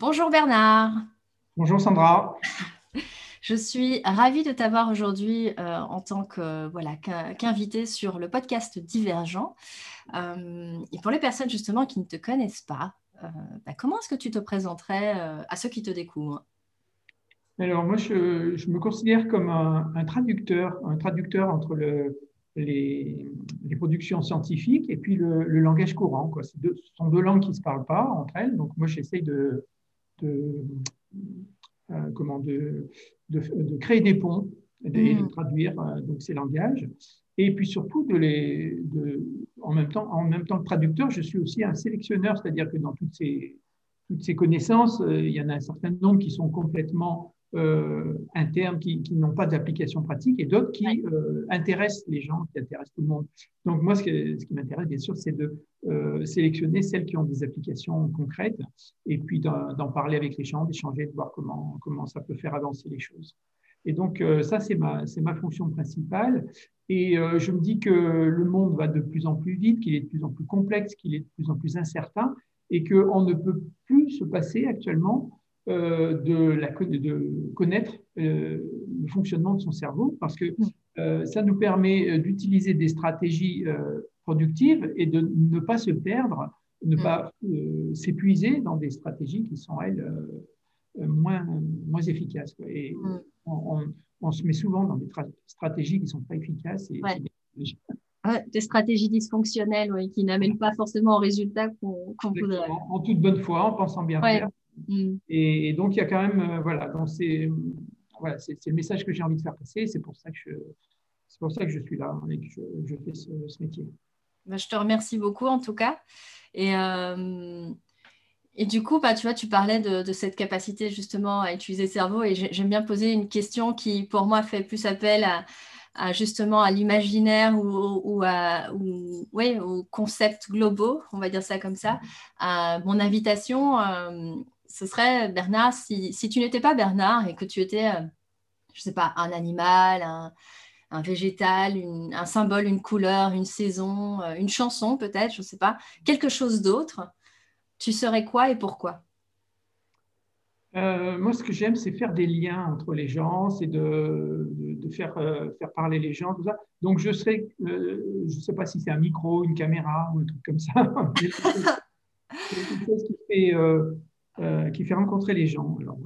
Bonjour Bernard. Bonjour Sandra. Je suis ravie de t'avoir aujourd'hui euh, en tant que voilà qu'invité sur le podcast Divergent. Euh, et pour les personnes justement qui ne te connaissent pas, euh, bah, comment est-ce que tu te présenterais à ceux qui te découvrent? Alors moi, je, me considère comme un, traducteur, un traducteur entre les, productions scientifiques et puis le, langage courant. Quoi. ce sont deux langues qui ne se parlent pas entre elles. Donc moi, j'essaye de, comment, de, de, créer des ponts et de, mm. traduire euh, donc, ces langages. Et puis surtout, de les, de, en, même temps, en même temps que traducteur, je suis aussi un sélectionneur, c'est-à-dire que dans toutes ces, toutes ces connaissances, euh, il y en a un certain nombre qui sont complètement euh, internes, qui, qui n'ont pas d'application pratique, et d'autres qui intéressent les gens, qui intéressent tout le monde. Donc moi, ce, ce qui m'intéresse, bien sûr, c'est de sélectionner celles qui ont des applications concrètes, et puis d'en parler avec les gens, d'échanger, de voir comment, comment ça peut faire avancer les choses. Et donc, euh, ça, c'est ma, ma fonction principale. Et euh, je me dis que le monde va de plus en plus vite, qu'il est de plus en plus complexe, qu'il est de plus en plus incertain, et qu'on ne peut plus se passer actuellement euh, de, la, de connaître le fonctionnement de son cerveau, parce que ça nous permet d'utiliser des stratégies productives et de ne pas se perdre, ne pas s'épuiser dans des stratégies qui sont, elles, moins, moins efficaces. Et, on, se met souvent dans des stratégies qui ne sont pas efficaces. Et des stratégies dysfonctionnelles oui, qui n'amènent pas forcément au résultat qu'on voudrait. En, toute bonne foi, en pensant bien faire. Mm. Et, donc, il y a quand même, euh, voilà, c'est voilà, le message que j'ai envie de faire passer. C'est pour ça que je, c'est pour ça que je suis là et que je, fais ce, métier. Ben, je te remercie beaucoup en tout cas. Et, euh, et du coup, bah, tu vois, tu parlais de, cette capacité justement à utiliser le cerveau et j'aime bien poser une question qui, pour moi, fait plus appel à, justement à l'imaginaire ou, ou, à, ou ouais, aux concepts globaux, on va dire ça comme ça. mon invitation, euh, ce serait, Bernard, si, si tu n'étais pas Bernard et que tu étais, euh, je ne sais pas, un animal, un, végétal, un symbole, une couleur, une saison, euh, une chanson peut-être, je ne sais pas, quelque chose d'autre tu serais quoi et pourquoi? Euh, moi, ce que j'aime, c'est faire des liens entre les gens, c'est de, de, faire, faire parler les gens, tout ça. Donc, je serais, je ne sais pas si c'est un micro, une caméra ou un truc comme ça. quelque chose qui fait, qui fait rencontrer les gens. Alors,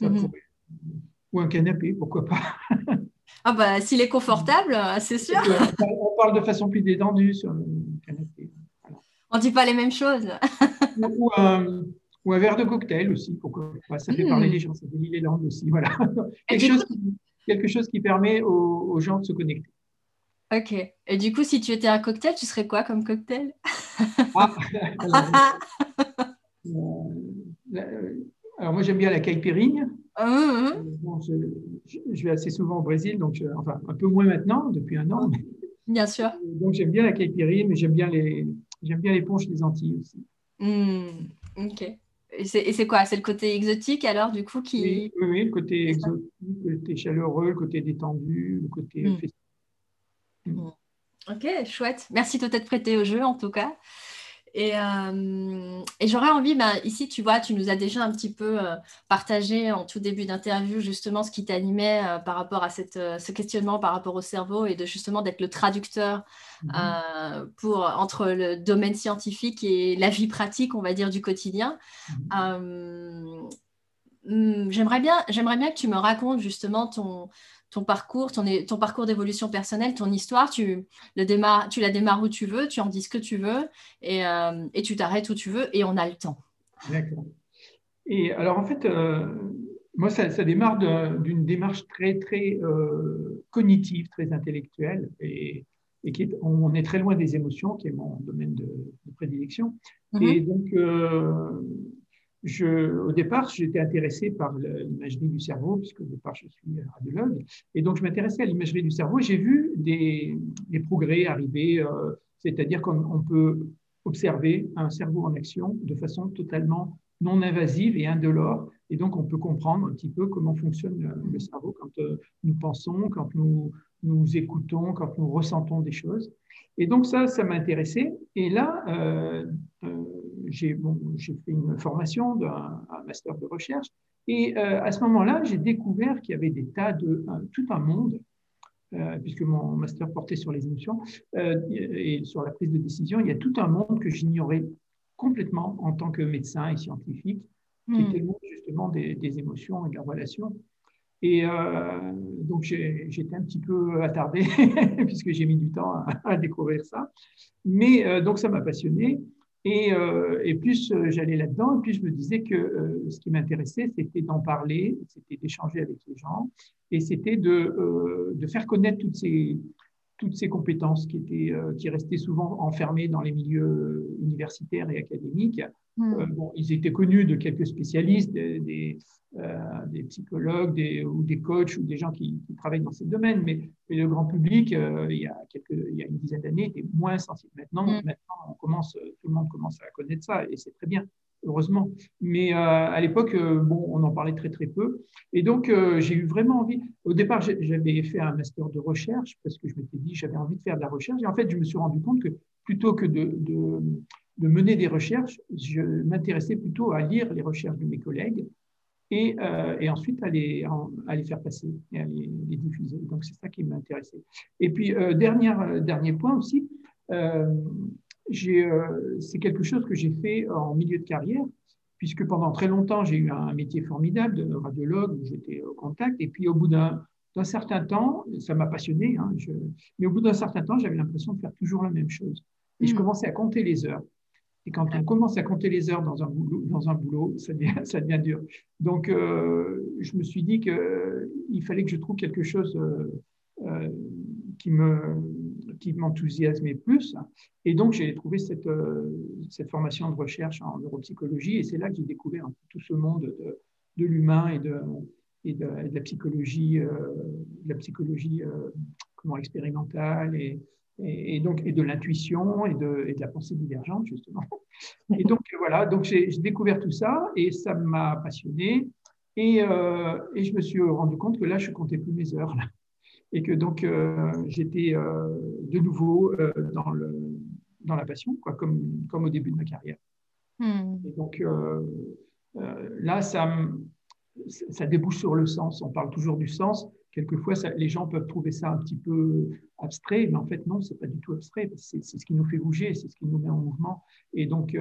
mhm. Ou un canapé, pourquoi pas. ah bah, s'il est confortable, c'est sûr. On parle de façon plus détendue sur le canapé. On dit pas les mêmes choses. ou, un, ou, un, verre de cocktail aussi, pourquoi Ça fait parler hmm. les gens, ça délie les langues aussi. Voilà. quelque, chose qui, quelque, chose qui, permet aux, gens de se connecter. Ok. Et du coup, si tu étais un cocktail, tu serais quoi comme cocktail? Ah, euh, alors, moi, j'aime bien la caipirinha. Mmh, mmh. je, vais assez souvent au Brésil, donc enfin un peu moins maintenant, depuis un an. Bien sûr. Donc j'aime bien la caipirinha, mais j'aime bien les, J'aime bien les ponches des Antilles aussi. Hmm, ok. Et c'est quoi? C'est le côté exotique alors, du coup qui... Oui, oui, le côté exotique, le côté chaleureux, le côté détendu, le côté hmm. festif. Hmm. Ok, chouette. Merci de t'être prêté au jeu en tout cas. Euh, et, j'aurais envie, ben, ici, tu vois, tu nous as déjà un petit peu euh, partagé en tout début d'interview justement ce qui t'animait euh, par rapport à cette, ce questionnement par rapport au cerveau et de justement d'être le traducteur mhm. pour, entre le domaine scientifique et la vie pratique, on va dire, du quotidien. Mhm. Hmm, j'aimerais bien, j'aimerais bien que tu me racontes justement ton, ton parcours, ton, ton parcours d'évolution personnelle, ton histoire, tu, le démarres, tu la démarres où tu veux, tu en dis ce que tu veux et, euh, et tu t'arrêtes où tu veux et on a le temps. D'accord. Et alors en fait, euh, moi, ça, ça démarre d'une démarche très, très euh, cognitive, très intellectuelle et, et qui est, on est très loin des émotions, qui est mon domaine de, prédilection. Mm-hmm. Et donc, au départ, j'étais intéressé par l'imagerie du cerveau, puisque au départ, je suis radiologue. Et donc, je m'intéressais à l'imagerie du cerveau j'ai vu des, progrès arriver, euh, c'est-à-dire qu'on peut observer un cerveau en action de façon totalement non invasive et indolore. Et donc, on peut comprendre un petit peu comment fonctionne le, cerveau quand euh, nous pensons, quand nous, nous écoutons, quand nous ressentons des choses. Et donc, ça, ça m'a intéressé. Et là, euh, j'ai bon, fait une formation d'un master de recherche. Et à ce moment-là, j'ai découvert qu'il y avait des tas de, tout un monde puisque mon master portait sur les émotions et sur la prise de décision, il y a tout un monde que j'ignorais complètement en tant que médecin et scientifique, qui hmm. était le monde justement des, des, émotions et de la relation. Et euh, donc, j'étais un petit peu attardé, puisque j'ai mis du temps à, découvrir ça. Mais euh, donc, ça m'a passionné. Et, euh, et plus j'allais là-dedans, plus je me disais que ce qui m'intéressait, c'était d'en parler, c'était d'échanger avec les gens, et c'était de, faire connaître toutes ces, toutes ces compétences qui, étaient, euh, qui restaient souvent enfermées dans les milieux universitaires et académiques. Hmm. Euh, bon, ils étaient connus de quelques spécialistes, des, des, euh, psychologues des, ou des coachs ou des gens qui, travaillent dans ces domaines, mais, le grand public, il, y a quelques, il y a une dizaine d'années, était moins sensible. Maintenant, hmm. maintenant on commence, tout le monde commence à connaître ça et c'est très bien heureusement. Mais euh, à l'époque, euh, bon, on en parlait très très peu. Et donc, euh, j'ai eu vraiment envie. Au départ, j'avais fait un master de recherche parce que je m'étais dit j'avais envie de faire de la recherche. Et en fait, je me suis rendu compte que plutôt que de, mener des recherches, je m'intéressais plutôt à lire les recherches de mes collègues et, ensuite à les, faire passer et à les, diffuser. Donc, c'est ça qui m'intéressait. Et puis, dernier, dernier point aussi, euh, c'est quelque chose que j'ai fait en milieu de carrière, puisque pendant très longtemps, j'ai eu un métier formidable de radiologue où j'étais au contact. Et puis, au bout d'un certain temps, ça m'a passionné, hein, mais au bout d'un certain temps, j'avais l'impression de faire toujours la même chose. Et je hmm. commençais à compter les heures. Et quand on commence à compter les heures dans un boulot, dans un boulot ça, devient, ça devient dur. Donc, euh, je me suis dit qu'il fallait que je trouve quelque chose euh, qui me qui m'enthousiasmait plus. Et donc, j'ai trouvé cette, euh, cette formation de recherche en neuropsychologie, et c'est là que j'ai découvert tout ce monde de, de l'humain et de, et de, la psychologie, euh, la psychologie euh, comment, expérimentale, et, et, donc, et de l'intuition et de, et de la pensée divergente, justement. Et donc, voilà, donc j'ai découvert tout ça, et ça m'a passionné. Et, et, je me suis rendu compte que là, je ne comptais plus mes heures. Là et que donc euh, j'étais euh, de nouveau euh, dans, le, dans la passion, quoi, comme, comme au début de ma carrière. Hmm. Et donc là, ça, ça débouche sur le sens. On parle toujours du sens. Quelquefois, ça, les gens peuvent trouver ça un petit peu abstrait, mais en fait, non, c'est pas du tout abstrait. C'est ce qui nous fait bouger, c'est ce qui nous met en mouvement. Et donc,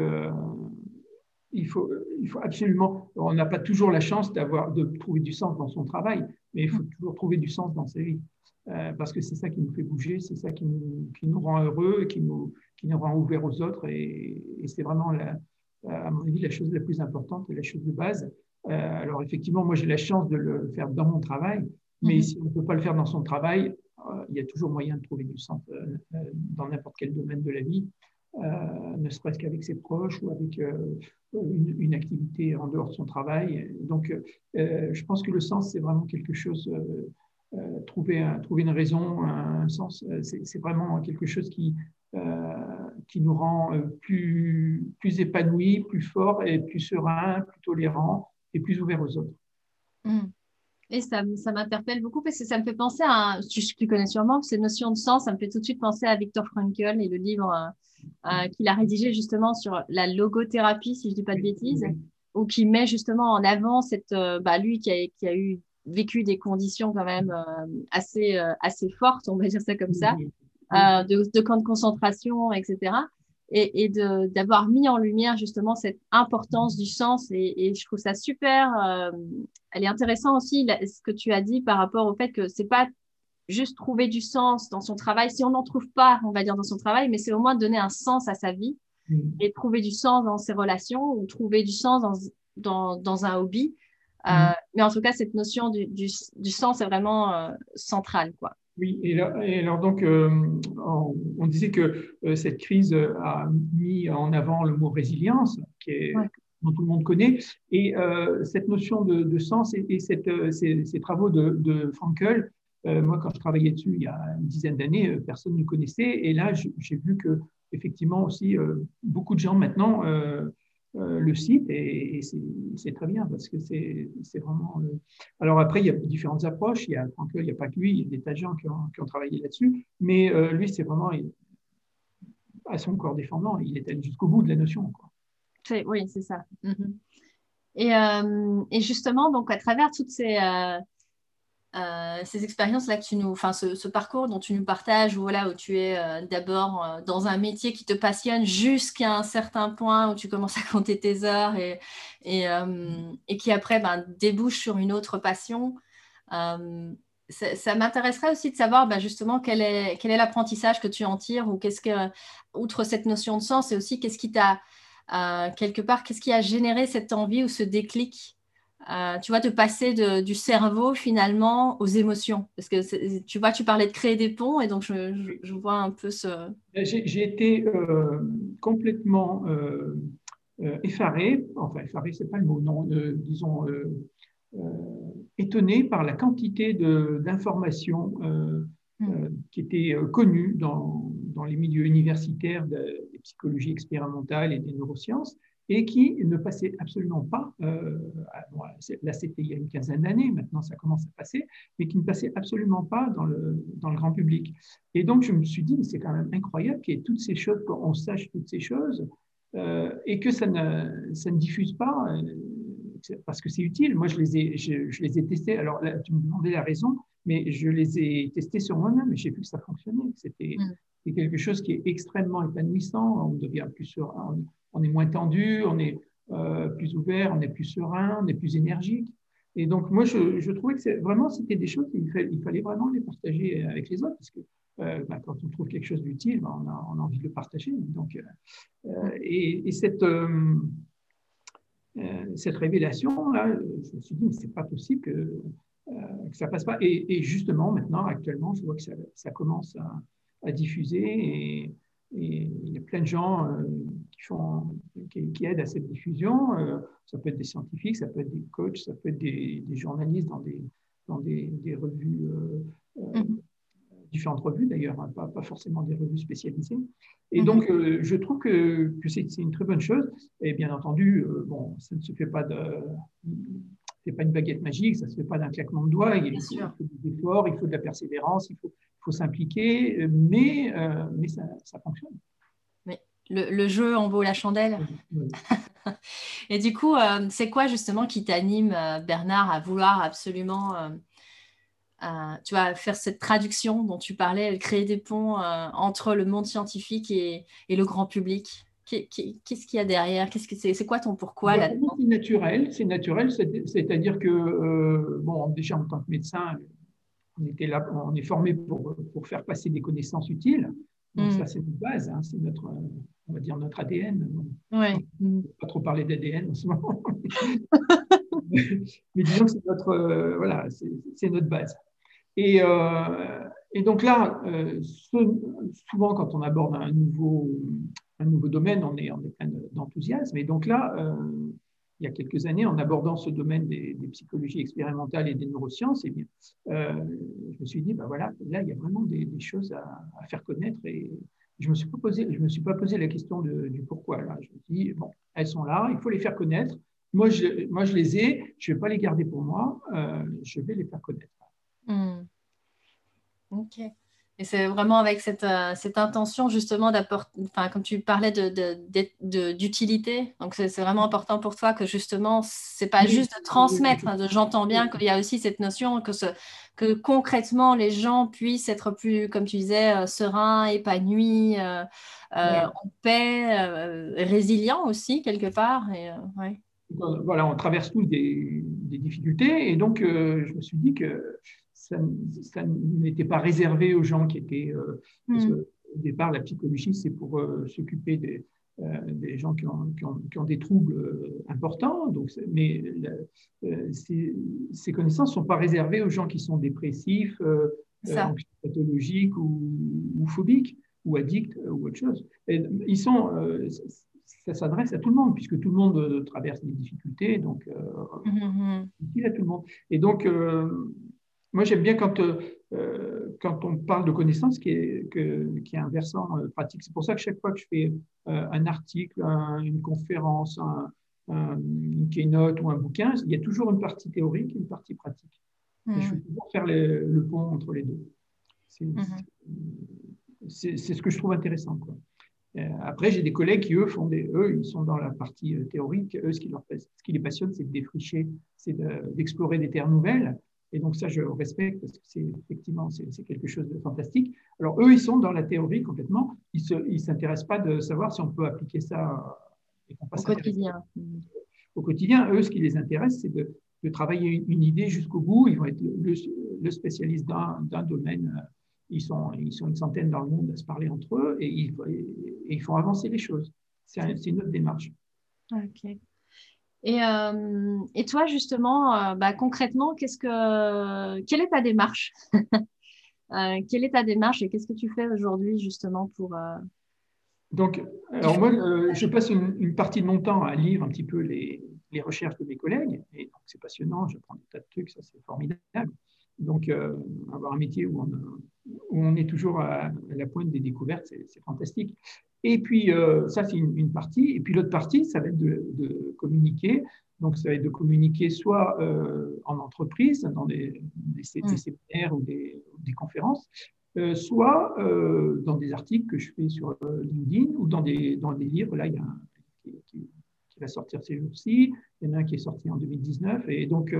il faut, il faut absolument, on n'a pas toujours la chance d'avoir, de trouver du sens dans son travail, mais il faut toujours trouver du sens dans sa vie. Euh, parce que c'est ça qui nous fait bouger, c'est ça qui nous, qui nous, rend heureux, qui nous, qui nous rend ouverts aux autres. Et, c'est vraiment, la, à mon avis, la chose la plus importante et la chose de base. Euh, alors, effectivement, moi, j'ai la chance de le faire dans mon travail, mais mhm. si on ne peut pas le faire dans son travail, euh, il y a toujours moyen de trouver du sens dans n'importe quel domaine de la vie, ne serait-ce qu'avec ses proches ou avec une, une, activité en dehors de son travail. Donc, je pense que le sens, c'est vraiment quelque chose euh, trouver, trouver une raison, un sens. Euh, c'est vraiment quelque chose qui, euh, qui nous rend plus, plus épanouis, plus forts et plus sereins, plus tolérants et plus ouverts aux autres. Hmm. Et ça, ça m'interpelle beaucoup parce que ça me fait penser à, tu, tu, connais sûrement, cette notion de sens, ça me fait tout de suite penser à Viktor Frankl et le livre qu'il a rédigé justement sur la logothérapie, si je ne dis pas de bêtises, ou qui met justement en avant cette, bah, lui qui a, qui a eu vécu des conditions quand même euh, assez, euh, assez fortes, on va dire ça comme ça, euh, de, de, camps de concentration, etc. Et, et d'avoir mis en lumière justement cette importance du sens. Et, et je trouve ça super. elle est intéressante aussi ce que tu as dit par rapport au fait que c'est pas juste trouver du sens dans son travail. Si on n'en trouve pas, on va dire dans son travail, mais c'est au moins donner un sens à sa vie et trouver du sens dans ses relations ou trouver du sens dans, dans, dans un hobby. Euh, mm. mais en tout cas, cette notion du, du, sens est vraiment euh, centrale. Quoi. Oui, et, alors donc, euh, on, disait que cette crise a mis en avant le mot résilience, qui est, dont tout le monde connaît, et cette notion de, sens et, cette, ces, travaux de, de Frankel, moi, quand je travaillais dessus il y a une dizaine d'années, personne ne connaissait, et là, j'ai vu que effectivement aussi beaucoup de gens maintenant euh, le site et, c'est très bien parce que c'est vraiment. Alors après, il y a différentes approches. Il y a il n'y a pas que lui, il y a des tas de gens qui ont, travaillé là-dessus. Mais euh, lui, c'est vraiment à son corps défendant. Il est allé jusqu'au bout de la notion. Oui, c'est ça. Mhm. Et, euh, et, justement, donc à travers toutes ces, euh, euh, ces expériences-là que tu nous, enfin ce, parcours dont tu nous partages, où, voilà, où tu es d'abord dans un métier qui te passionne jusqu'à un certain point où tu commences à compter tes heures et, et, qui après ben, débouche sur une autre passion. ça, m'intéresserait aussi de savoir ben, justement quel est, quel est l'apprentissage que tu en tires ou qu'est-ce que, outre cette notion de sens, et aussi qu'est-ce qui t'a quelque part, qu'est-ce qui a généré cette envie ou ce déclic? Euh, tu vois, de passer du cerveau finalement aux émotions Parce que tu vois, tu parlais de créer des ponts et donc je, vois un peu ce. J'ai été euh, complètement euh, effaré, enfin effaré, c'est pas le mot, non, disons étonné par la quantité d'informations hmm. qui étaient connues dans, dans, les milieux universitaires de, des psychologies expérimentales et des neurosciences et qui ne passait absolument pas, euh, là c'était il y a une quinzaine d'années, maintenant ça commence à passer, mais qui ne passait absolument pas dans le, dans le grand public. Et donc je me suis dit, c'est quand même incroyable qu'il y ait toutes ces choses, qu'on sache toutes ces choses, euh, et que ça ne, ça ne diffuse pas, euh, parce que c'est utile. Moi je les ai, je, les ai testés, alors là, tu me demandais la raison, mais je les ai testés sur moi-même et j'ai vu que ça fonctionnait. C'était mm. quelque chose qui est extrêmement épanouissant, on devient plus sûr on est moins tendu, on est euh, plus ouvert, on est plus serein, on est plus énergique. Et donc, moi, je, trouvais que vraiment, c'était des choses qu'il fallait, vraiment les partager avec les autres, parce que euh, bah, quand on trouve quelque chose d'utile, bah, on, a, envie de le partager. Donc, euh, et, cette, révélation-là, je me suis dit, mais c'est pas possible que, que ça passe pas. Et, justement, maintenant, actuellement, je vois que ça, commence à, diffuser et, il y a plein de gens qui, font, qui, aident à cette diffusion. Euh, ça peut être des scientifiques, ça peut être des coachs, ça peut être des, journalistes dans des, dans des, revues, euh, mhm. différentes revues d'ailleurs, hein, pas, pas, forcément des revues spécialisées. Et mhm. donc, je trouve que, que c'est une très bonne chose. Et bien entendu, bon, ça ne se fait pas de. C'est pas une baguette magique, ça ne se fait pas d'un claquement de doigts. Il, il faut des efforts, il faut de la persévérance, il faut, faut s'impliquer, mais, euh, mais ça, fonctionne. Le, jeu en vaut la chandelle. Et du coup, euh, c'est quoi justement qui t'anime, euh, Bernard, à vouloir absolument tu vas faire cette traduction dont tu parlais, créer des ponts entre le monde scientifique et, et le grand public? Qu'est-ce qu'il y a derrière? Qu'est-ce que c'est, quoi ton pourquoi là-dedans? C'est naturel, c'est naturel, c'est-à-dire que bon, déjà en tant que médecin, on, était là, on est formé pour, pour, faire passer des connaissances utiles. Donc, mm. ça, c'est notre base, hein, c'est notre, on va dire, notre ADN. Ouais. On ne pas trop parler d'ADN en ce moment. Mais disons que c'est notre, euh, voilà, c'est notre base. Et, euh, et donc là, euh, souvent, quand on aborde un nouveau, un nouveau domaine, on est, on est plein d'enthousiasme. Et donc là, il y a quelques années en abordant ce domaine des, psychologies expérimentales et des neurosciences, eh bien, euh, je me suis dit, ben voilà, là, il y a vraiment des, choses à, faire connaître et je ne me, suis pas posé, je me suis pas posé la question du pourquoi. Là. Je me suis dit, bon, elles sont là, il faut les faire connaître. Moi, je, moi, je les ai, je ne vais pas les garder pour moi, euh, je vais les faire connaître. Hmm. Ok. Et c'est vraiment avec cette, euh, cette intention justement d'apporter, enfin, comme tu parlais d'utilité, de, de, donc c'est vraiment important pour toi que justement, c'est pas juste de transmettre, hein, j'entends bien qu'il y a aussi cette notion que, ce, que concrètement les gens puissent être plus, comme tu disais, euh, sereins, épanouis, euh, en paix, résilients aussi quelque part. Et, Voilà, on traverse tous des, des difficultés. Et donc je me suis dit que ça, n'était pas réservé aux gens qui étaient. Euh, hmm. au départ, la psychologie, c'est pour euh, s'occuper des, euh, des, gens qui ont, qui ont, des troubles importants. Donc, mais ces, connaissances ne sont pas réservées aux gens qui sont dépressifs, pathologiques ou, ou, phobiques ou addicts ou autre chose. ils sont, ça s'adresse à tout le monde, puisque tout le monde traverse des difficultés, donc mmh, mmh. à tout le monde. Et donc, moi, j'aime bien quand, euh, quand on parle de connaissances qui est, que, qui est un versant euh, pratique. C'est pour ça que chaque fois que je fais euh, un article, une conférence, un, une keynote ou un bouquin, il y a toujours une partie théorique et une partie pratique. Et je veux hmm. toujours faire le, pont entre les deux. Hmm. C'est ce que je trouve intéressant. Quoi. après, j'ai des collègues qui, eux, font des, eux, ils sont dans la partie théorique. Eux, ce qui, leur, ce qui les passionne, c'est de défricher, c'est d'explorer des terres nouvelles. Et donc ça, je respecte parce que c'est effectivement c'est quelque chose de fantastique. Alors eux, ils sont dans la théorie complètement. Ils ne s'intéressent pas de savoir si on peut appliquer ça au quotidien. Au quotidien, eux, ce qui les intéresse, c'est de, de, travailler une idée jusqu'au bout. Ils vont être le, le spécialiste d'un domaine. Ils sont, ils sont une centaine dans le monde à se parler entre eux et ils, et ils font avancer les choses. C'est une autre démarche. Ok. Et, euh, et toi, justement, euh, bah, concrètement, quelle est ta démarche? Euh, Quelle est ta démarche et qu'est-ce que tu fais aujourd'hui, justement, pour. Donc, alors moi, je passe une, partie de mon temps à lire un petit peu les, recherches de mes collègues. Et donc, c'est passionnant, j'apprends des tas de trucs, ça, c'est formidable. Donc, avoir un métier où on, est toujours à, la pointe des découvertes, c'est fantastique. Et puis, euh, ça, c'est une, partie. Et puis, l'autre partie, ça va être de, communiquer. Donc, ça va être de communiquer soit euh, en entreprise, dans des, des, mm. séminaires ou des, conférences, euh, soit dans des articles que je fais sur LinkedIn ou dans des, dans des livres. Là, il y a un qui, va sortir ces jours-ci. Il y en a un qui est sorti en 2019. Et donc,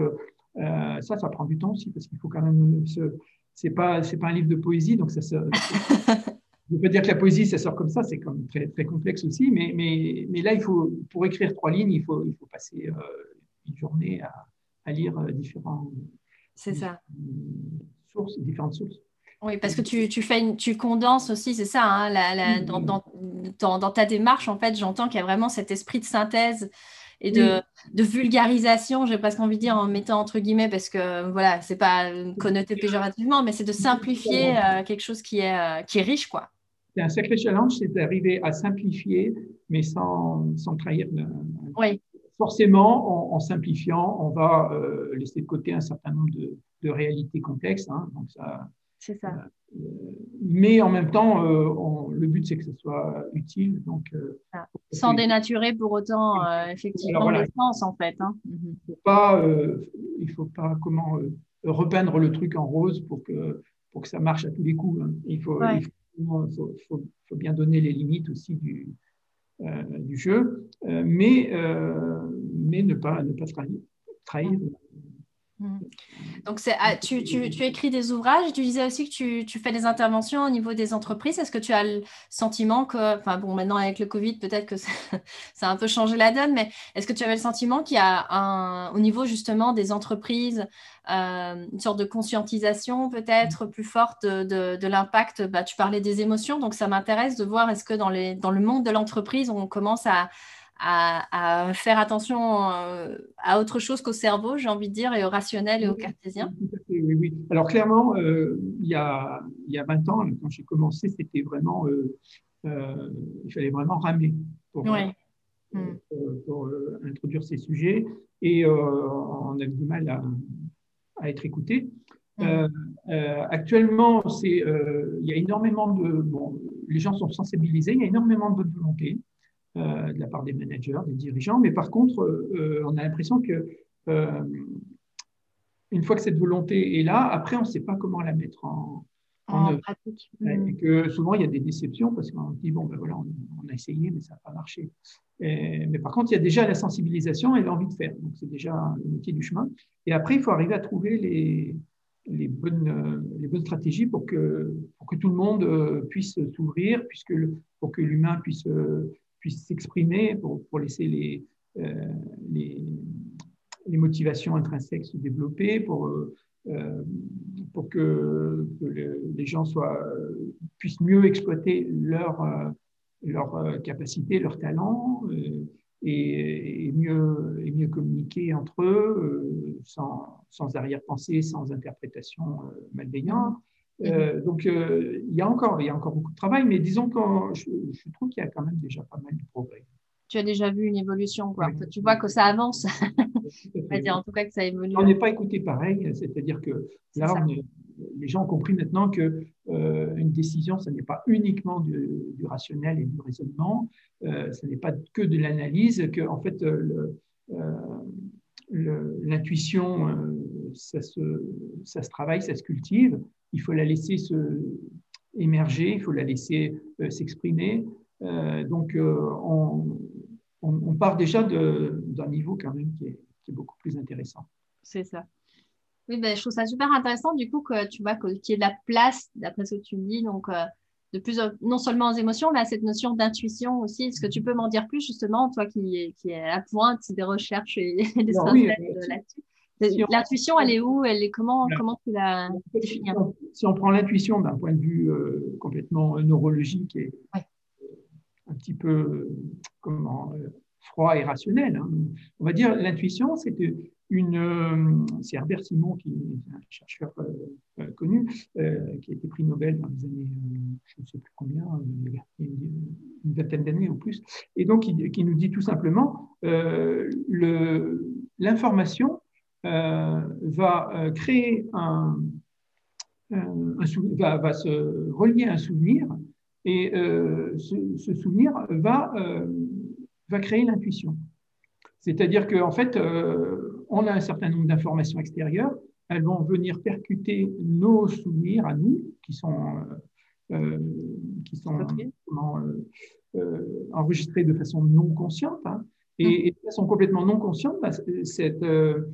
ça, ça prend du temps aussi parce qu'il faut quand même se. C'est pas, c'est pas un livre de poésie, donc ça se, Je peux dire que la poésie, ça sort comme ça, c'est comme très, très complexe aussi, mais, mais, mais, là, il faut, pour écrire trois lignes, il faut, il faut passer euh, une journée à, à lire euh, différents, c'est ça. sources, différentes sources. Oui, parce que tu, tu, fais une, tu condenses aussi, c'est ça, hein, la, dans, dans, dans, ta démarche, en fait, j'entends qu'il y a vraiment cet esprit de synthèse et de, de, vulgarisation, j'ai presque envie de dire en mettant entre guillemets, parce que voilà, c'est pas connoté péjorativement, mais c'est de simplifier euh, quelque chose qui est, qui est riche, quoi c'est un sacré challenge, c'est d'arriver à simplifier, mais sans, sans trahir. Oui. Forcément, en, simplifiant, on va euh, laisser de côté un certain nombre de, de réalités complexes. Hein, donc ça, c'est ça. Euh, mais en même temps, euh, le but, c'est que ce soit utile. Donc, ah. Sans dénaturer pour autant, effectivement, l'essence, en fait. Hein. Il ne faut pas, il faut pas comment, repeindre le truc en rose pour que, pour que ça marche à tous les coups. Hein. Il, faut, il faut il faut, bien donner les limites aussi du, euh, du jeu, euh, mais, euh, mais ne pas, ne pas trahir. trahir. Mm. Donc, ah, tu, tu, tu, écris des ouvrages, tu disais aussi que tu, tu, fais des interventions au niveau des entreprises. Est-ce que tu as le sentiment que, enfin bon, maintenant avec le Covid, peut-être que ça, ça, a un peu changé la donne, mais est-ce que tu avais le sentiment qu'il y a un, au niveau justement des entreprises, euh, une sorte de conscientisation peut-être plus forte de, de, l'impact? Bah, Tu parlais des émotions, donc ça m'intéresse de voir est-ce que dans, les, dans le monde de l'entreprise, on commence à à, faire attention euh, à autre chose qu'au cerveau, j'ai envie de dire, et au rationnel et au cartésien Oui, oui. Alors clairement, euh, il, y a, il y a 20 ans, quand j'ai commencé, c'était vraiment, euh, il fallait vraiment ramer pour, hmm. pour, introduire ces sujets, et on a du mal à, à être écouté. Hmm. actuellement, c'est, il y a énormément de, bon, les gens sont sensibilisés, il y a énormément de bonne volonté. Euh, de la part des managers, des dirigeants. Mais par contre, euh, on a l'impression que euh, une fois que cette volonté est là, après, on ne sait pas comment la mettre en, en, pratique. Et mm. que souvent, il y a des déceptions parce qu'on dit, bon, ben voilà, on, a essayé, mais ça n'a pas marché. mais par contre, il y a déjà la sensibilisation et l'envie de faire. Donc, c'est déjà le métier du chemin. Et après, il faut arriver à trouver les, les, bonnes, les bonnes stratégies pour que, pour que tout le monde puisse s'ouvrir, puisque pour que l'humain puisse puisse s'exprimer, pour, pour, laisser les, euh, les, les, motivations intrinsèques se développer, pour, euh, euh, pour que, les gens soient, puissent mieux exploiter leur, leur capacité, leur talent. Et, mieux, et mieux communiquer entre eux sans, sans arrière-pensée, sans interprétation malveillante. Euh, donc, euh, il, y a encore, il y a encore beaucoup de travail, mais disons que je, je trouve qu'il y a quand même déjà pas mal de progrès. Tu as déjà vu une évolution, quoi. Tu vois que ça avance. dire en tout cas que ça évolue. On n'est pas écouté pareil, c'est-à-dire que là, les gens ont compris maintenant que euh, une décision, ce n'est pas uniquement du, rationnel et du raisonnement, ce n'est pas que de l'analyse, que en fait, l'intuition, ça se, ça se travaille, ça se cultive il faut la laisser se émerger, il faut la laisser euh, s'exprimer. donc, on, on, part déjà d'un niveau quand même qui est, qui est beaucoup plus intéressant. C'est ça. Oui, ben, je trouve ça super intéressant du coup que tu vois qu'il y ait de la place, d'après ce que tu me dis, donc de plus non seulement aux émotions, mais à cette notion d'intuition aussi. Est-ce que tu peux m'en dire plus justement, toi qui, qui est à la pointe des recherches et des synthèses là-dessus? L'intuition, elle est où? Elle est comment Comment tu la définis? Si on prend l'intuition d'un point de vue euh, complètement neurologique et un petit peu comment euh, froid et rationnel, hein, on va dire l'intuition, c'est une, euh, c'est Herbert Simon qui est un chercheur connu, qui a été prix Nobel dans les années, je ne sais plus combien, a une, vingtaine d'années ou plus, et donc qui, qui, nous dit tout simplement l'information euh, va euh, créer un, va, va, se relier à un souvenir et euh, ce, souvenir va, va créer l'intuition. C'est-à-dire qu'en fait, on a un certain nombre d'informations extérieures, elles vont venir percuter nos souvenirs à nous, qui sont, qui sont enregistrés de façon non consciente. Hein, et, de façon complètement non consciente, bah, cette, euh,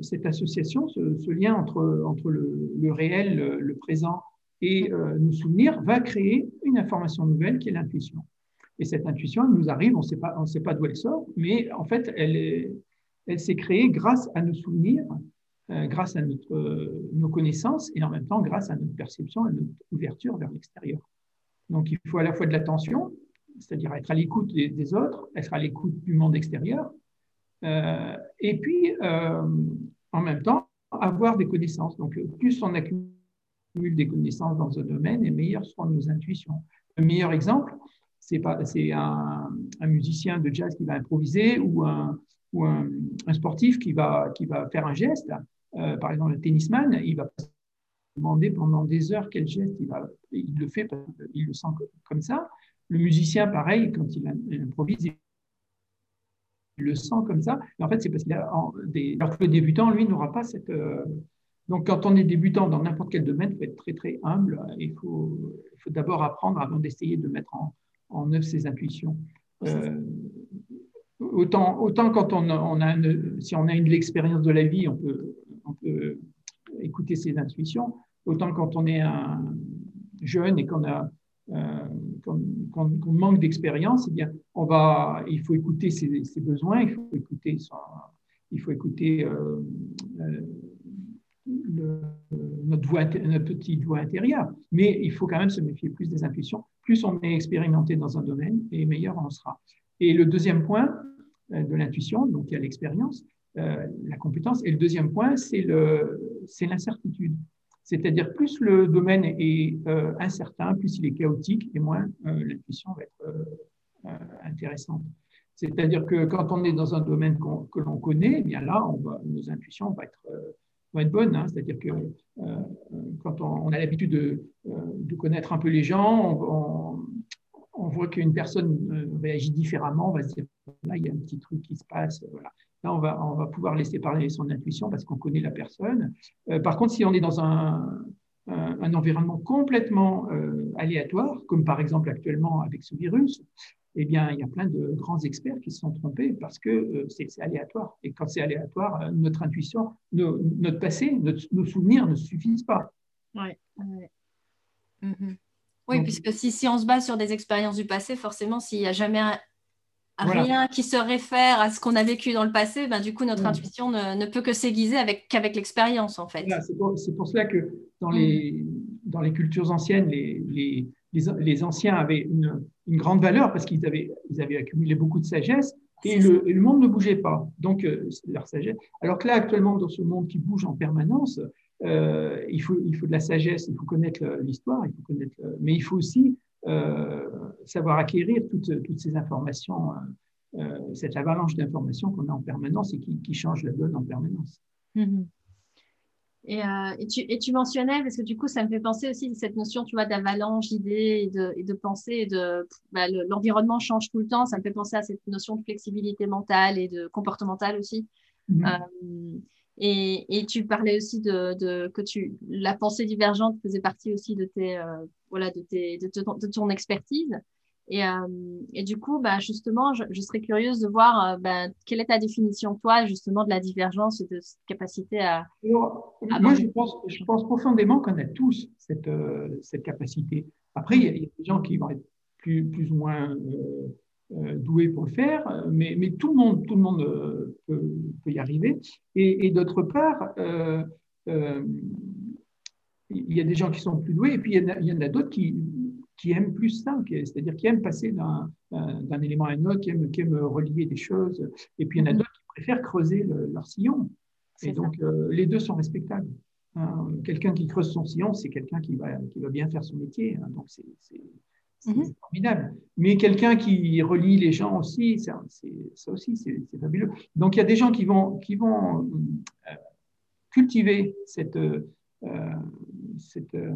cette association, ce, lien entre, entre le, réel, le, présent et euh, nos souvenirs va créer une information nouvelle qui est l'intuition. Et cette intuition, elle nous arrive, on ne sait pas, on sait pas d'où elle sort, mais en fait, elle, elle s'est créée grâce à nos souvenirs, euh, grâce à notre, nos connaissances et en même temps grâce à notre perception, à notre ouverture vers l'extérieur. Donc, il faut à la fois de l'attention, c'est-à-dire être à l'écoute des, des, autres, être à l'écoute du monde extérieur, euh, et puis, euh, en même temps, avoir des connaissances. Donc, plus on accumule des connaissances dans un domaine, et meilleures seront nos intuitions. Le meilleur exemple, c'est un, un musicien de jazz qui va improviser ou un, ou un, sportif qui va, qui va faire un geste. Euh, par exemple, le tennisman, il va demander pendant des heures quel geste il, va, il le fait, il le sent comme ça. Le musicien, pareil, quand il improvise, le sent comme ça. en fait, c'est parce qu'il a des. Alors que le débutant, lui, n'aura pas cette. Euh, donc, quand on est débutant dans n'importe quel domaine, il faut être très, très humble. Il faut, il faut d'abord apprendre avant d'essayer de mettre en, en œuvre ses intuitions. Euh, autant, autant quand on, on a si on a une l'expérience de la vie, on peut, on peut écouter ses intuitions. Autant quand on est un jeune et qu'on a qu'on euh, manque d'expérience, eh bien, il faut écouter ses, besoins, il faut écouter, euh, euh, notre, petite voix intérieure. Mais il faut quand même se méfier plus des intuitions. Plus on est expérimenté dans un domaine, et meilleur on sera. Et le deuxième point de l'intuition, donc il y a l'expérience, la compétence. Et le deuxième point, c'est l'incertitude. C'est-à-dire, plus le domaine est euh, incertain, plus il est chaotique, et moins euh, l'intuition va être euh, intéressante. C'est-à-dire que quand on est dans un domaine que l'on connaît, eh bien là, nos intuitions vont être, vont être bonnes. Hein. C'est-à-dire que quand on, a l'habitude de, de, connaître un peu les gens, on, on voit qu'une personne réagit différemment, on va se dire, là, il y a un petit truc qui se passe. Voilà. Là, on va, on va pouvoir laisser parler son intuition parce qu'on connaît la personne. Euh, par contre, si on est dans un, un, environnement complètement euh, aléatoire, comme par exemple actuellement avec ce virus, eh bien, il y a plein de grands experts qui se sont trompés parce que euh, c'est aléatoire. Et quand c'est aléatoire, notre intuition, notre passé, nos souvenirs ne suffisent pas. Ouais, mm-hmm. Oui, puisque si, si, on se base sur des expériences du passé, forcément, s'il n'y a jamais rien qui se réfère à ce qu'on a vécu dans le passé, ben, du coup, notre intuition ne, peut que s'aiguiser avec, qu'avec l'expérience, en fait. c'est, pour, cela que dans, mm. les, dans les cultures anciennes, les, les, les, anciens avaient une, une, grande valeur parce qu'ils avaient, ils avaient accumulé beaucoup de sagesse et le, le, monde ne bougeait pas. Donc, euh, c'est leur sagesse. Alors que là, actuellement, dans ce monde qui bouge en permanence, euh, il, faut, il faut de la sagesse, il faut connaître l'histoire, il faut connaître, mais il faut aussi euh, savoir acquérir toutes, toutes ces informations, euh, euh, cette avalanche d'informations qu'on a en permanence et qui, qui, change la donne en permanence. Mhm. Et, et, tu, et, tu, mentionnais, parce que du coup, ça me fait penser aussi à cette notion, tu vois, d'avalanche d'idées et de, et de pensée. de, bah, l'environnement change tout le temps. Ça me fait penser à cette notion de flexibilité mentale et de comportementale aussi. Mhm. Et, tu parlais aussi de, que tu, la pensée divergente faisait partie aussi de, tes, euh, voilà, de, tes, de, ton expertise. Et, euh, et, du coup, bah, justement, je, serais curieuse de voir bah, quelle est ta définition, toi, justement, de la divergence et de cette capacité à. moi, je pense, je pense, profondément qu'on a tous cette, cette capacité. Après, il y, a des gens qui vont être plus, plus ou moins doués pour le faire, mais, mais, tout le monde, tout le monde peut, peut y arriver. Et, et d'autre part, il y a des gens qui sont plus doués, et puis il y en a, d'autres qui, qui aiment plus ça, c'est-à-dire qui aiment passer d'un élément à un autre, qui aiment, qui aiment, relier des choses, et puis il y en a mhm. d'autres qui préfèrent creuser leur sillon. Et donc, euh, les deux sont respectables. Hein, quelqu'un qui creuse son sillon, c'est quelqu'un qui va, qui va bien faire son métier. Hein, donc, c'est mhm. formidable. Mais quelqu'un qui relie les gens aussi, ça, ça aussi, c'est fabuleux. Donc, il y a des gens qui vont, qui vont euh, cultiver cette, euh, cette, euh,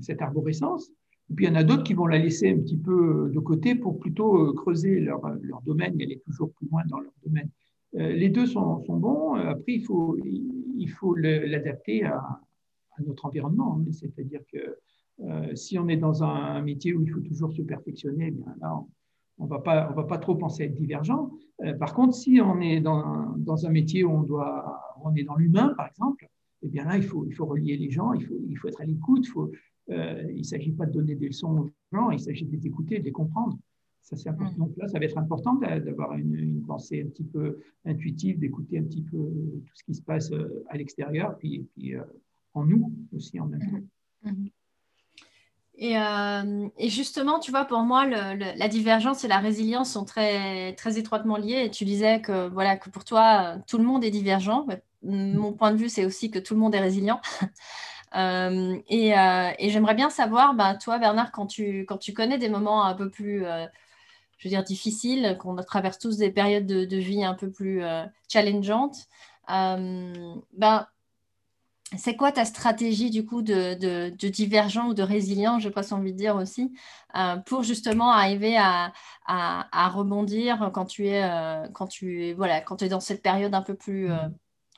cette, arborescence. Et puis il y en a d'autres qui vont la laisser un petit peu de côté pour plutôt creuser leur, leur domaine et aller toujours plus loin dans leur domaine. Les deux sont, sont, bons. Après, il faut, il faut l'adapter à, à, notre environnement. Hein. C'est-à-dire que si on est dans un métier où il faut toujours se perfectionner, eh bien là, on ne va, pas, on va pas trop penser à être divergent. par contre, si on est dans, dans un métier où on, doit, on est dans l'humain, par exemple, eh bien là, il faut, il faut relier les gens, il faut, il faut être à l'écoute. Euh, il ne s'agit pas de donner des leçons aux gens, il s'agit de les écouter, de les comprendre. Ça, c'est important. Mm. Donc là, ça va être important d'avoir une, une, pensée un petit peu intuitive, d'écouter un petit peu tout ce qui se passe euh, à l'extérieur, puis, puis euh, en nous aussi en même temps. Mm-hmm. Et, justement, tu vois, pour moi, la divergence et la résilience sont très, très étroitement liées. Et tu disais que, voilà, que pour toi, tout le monde est divergent mon point de vue, c'est aussi que tout le monde est résilient. Euh, euh, et, j'aimerais bien savoir, ben, toi, Bernard, quand tu, quand tu connais des moments un peu plus, euh, je veux dire, difficiles, qu'on traverse tous des périodes de, vie un peu plus challengeantes, ben, c'est quoi ta stratégie du coup de, de, divergent ou de résilient, je passe envie de dire aussi, pour justement arriver à, à, rebondir quand tu es, quand tu es, voilà, quand tu es dans cette période un peu plus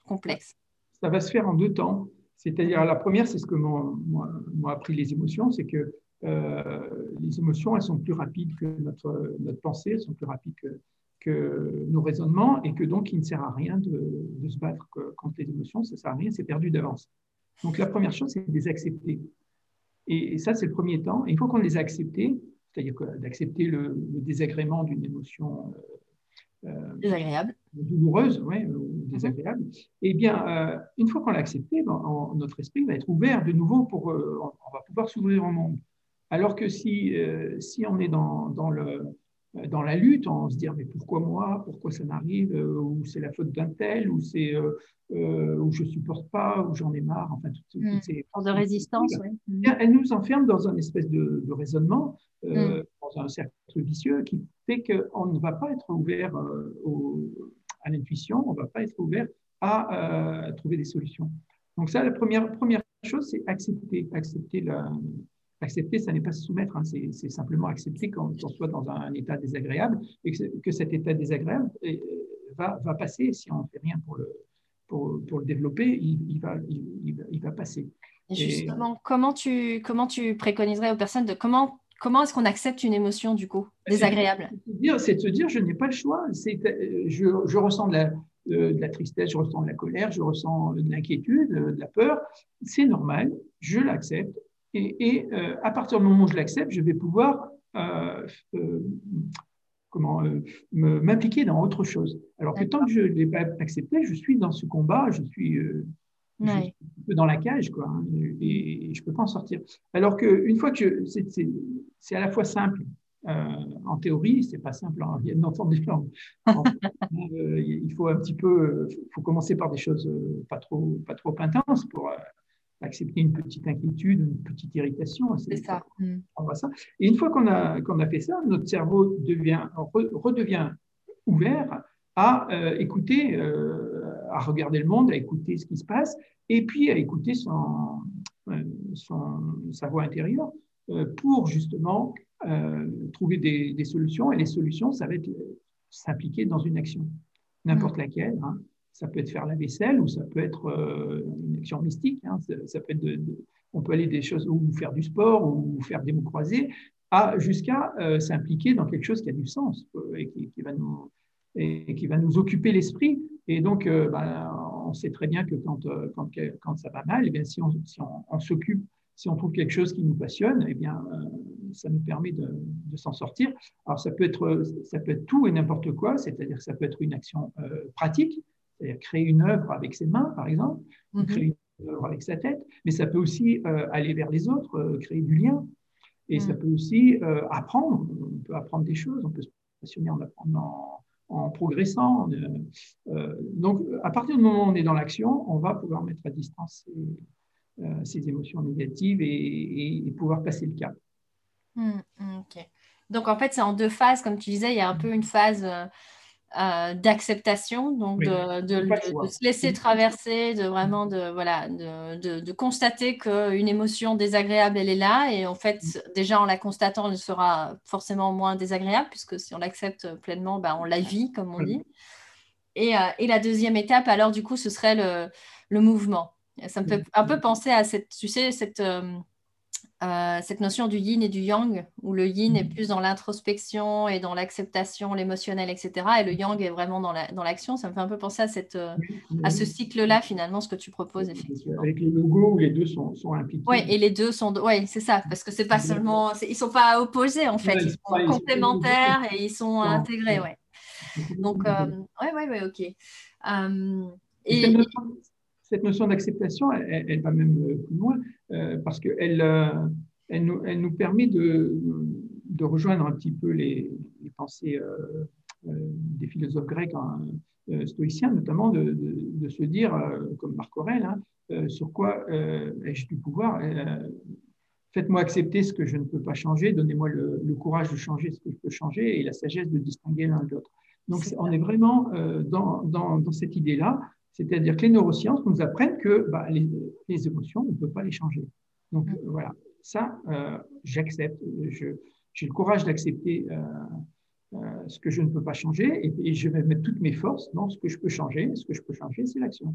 complexe? Ça va se faire en deux temps. C'est-à-dire, la première, c'est ce que m'ont appris les émotions, c'est que euh, les émotions, elles sont plus rapides que notre, notre pensée, elles sont plus rapides que, que nos raisonnements, et que donc, il ne sert à rien de, de se battre contre les émotions, ça ne sert à rien, c'est perdu d'avance. Donc, la première chose, c'est de les accepter. Et, ça, c'est le premier temps. Et il faut qu'on les accepte, c'est-à-dire d'accepter le, le, désagrément d'une émotion euh, euh, désagréable. Douloureuse, oui, désagréable. Mm Eh bien, euh, une fois qu'on l'a accepté, ben, notre esprit va être ouvert de nouveau pour. Euh, on va pouvoir s'ouvrir au monde. Alors que si, si on est dans, dans le, dans la lutte, on se dit mais pourquoi moi, pourquoi ça m'arrive, ou c'est la faute d'un tel, ou c'est euh, où je supporte pas, où j'en ai marre, enfin toutes, mm. ces de résistance, oui. Mm. Elle nous enferme dans un espèce de, de raisonnement, euh, mm. dans un cercle vicieux qui fait qu'on ne va pas être ouvert au, à l'intuition, on ne va pas être ouvert à, trouver des solutions. Donc ça, la première première chose, c'est accepter, accepter la, Accepter, ça n'est pas se soumettre, hein, c'est simplement accepter qu'on soit dans un, état désagréable et que, que cet état désagréable euh, va, va, passer si on ne fait rien pour le, pour, pour le développer, il, va, il, il, va, passer. Et justement, comment, tu, comment tu préconiserais aux personnes de comment, comment est-ce qu'on accepte une émotion du coup désagréable? C'est de se dire, je n'ai pas le choix. Je, je ressens de la, de la tristesse, je ressens de la colère, je ressens de l'inquiétude, de la peur. C'est normal, je l'accepte et, euh, à partir du moment où je l'accepte, je vais pouvoir euh, euh, comment m'impliquer dans autre chose. Alors que tant que je ne l'ai pas accepté, je suis dans ce combat, je suis, un peu dans la cage, quoi, hein, et, je ne peux pas en sortir. Alors qu'une fois que c'est à la fois simple, en théorie, c'est pas simple, hein, il y a une forme différente. il faut un petit peu, faut commencer par des choses pas trop, pas trop intenses pour accepter une petite inquiétude, une petite irritation. C'est ça. Mm. On voit ça. Et une fois qu'on a, qu'on a fait ça, notre cerveau devient, redevient ouvert à euh, écouter, euh, à regarder le monde, à écouter ce qui se passe, et puis à écouter son, euh, son sa voix intérieure pour justement trouver des, des, solutions. Et les solutions, ça va être s'impliquer dans une action, n'importe mm. laquelle. Hein. Ça peut être faire la vaisselle ou ça peut être euh, une action mystique. Hein. Ça, peut être on peut aller des choses ou faire du sport ou faire des mots croisés. jusqu'à s'impliquer dans quelque chose qui a du sens et qui, va nous et qui va nous occuper l'esprit. Et donc, ben, on sait très bien que quand, quand, quand ça va mal, eh bien, si on, si on, s'occupe, si on trouve quelque chose qui nous passionne, eh bien, ça nous permet de, de s'en sortir. Alors, ça peut, être, ça peut être tout et n'importe quoi, c'est-à-dire que ça peut être une action pratique, c'est-à-dire créer une œuvre avec ses mains, par exemple, mm-hmm. créer une œuvre avec sa tête, mais ça peut aussi euh, aller vers les autres, euh, créer du lien. Et ça mm. peut aussi euh, apprendre. On peut apprendre des choses, on peut se passionner en apprenant, en, progressant. donc, à partir du moment où on est dans l'action, on va pouvoir mettre à distance ces, émotions négatives et, pouvoir passer le cap. Mm, mm, donc, en fait, c'est en deux phases, comme tu disais, il y a un peu une phase euh, d'acceptation, donc de, se laisser traverser, de vraiment de, voilà, de, de constater qu'une émotion désagréable, elle est là. Et en fait, mm. déjà en la constatant, elle sera forcément moins désagréable, puisque si on l'accepte pleinement, ben, on la vit, comme on dit. Et, euh, et, la deuxième étape, alors du coup, ce serait le, le mouvement. Ça me fait un peu penser à cette, tu sais, cette, euh, euh, cette notion du yin et du yang, où le yin est mm. plus dans l'introspection et dans l'acceptation, l'émotionnel, etc. Et le yang est vraiment dans l'action. Ça me fait un peu penser à, cette, euh, à ce cycle-là, finalement, ce que tu proposes, effectivement. Avec les logos où les deux sont, sont impliqués. Oui, et les deux sont. Oui, c'est ça, parce que c'est pas seulement. Ils ne sont pas opposés, en fait. ils sont complémentaires et ils sont intégrés, ouais. Donc, oui, oui, oui, ok. et, cette notion d'acceptation, elle, va même euh, plus loin, euh, parce qu'elle euh, elle nous, elle nous, permet de, de, rejoindre un petit peu les, pensées des philosophes grecs hein, stoïciens, notamment de, de, se dire, comme Marc Aurèle, hein, sur quoi ai-je du pouvoir Faites-moi accepter ce que je ne peux pas changer, donnez-moi le, le, courage de changer ce que je peux changer et la sagesse de distinguer l'un de l'autre. Donc, on est vraiment dans, dans, dans cette idée-là c'est-à-dire que les neurosciences nous apprennent que bah, les, émotions, on ne peut pas les changer. Donc mm. voilà, ça, euh, j'accepte. J'ai le courage d'accepter euh, euh, ce que je ne peux pas changer et, je vais mettre toutes mes forces dans ce que je peux changer. Ce que je peux changer, c'est l'action.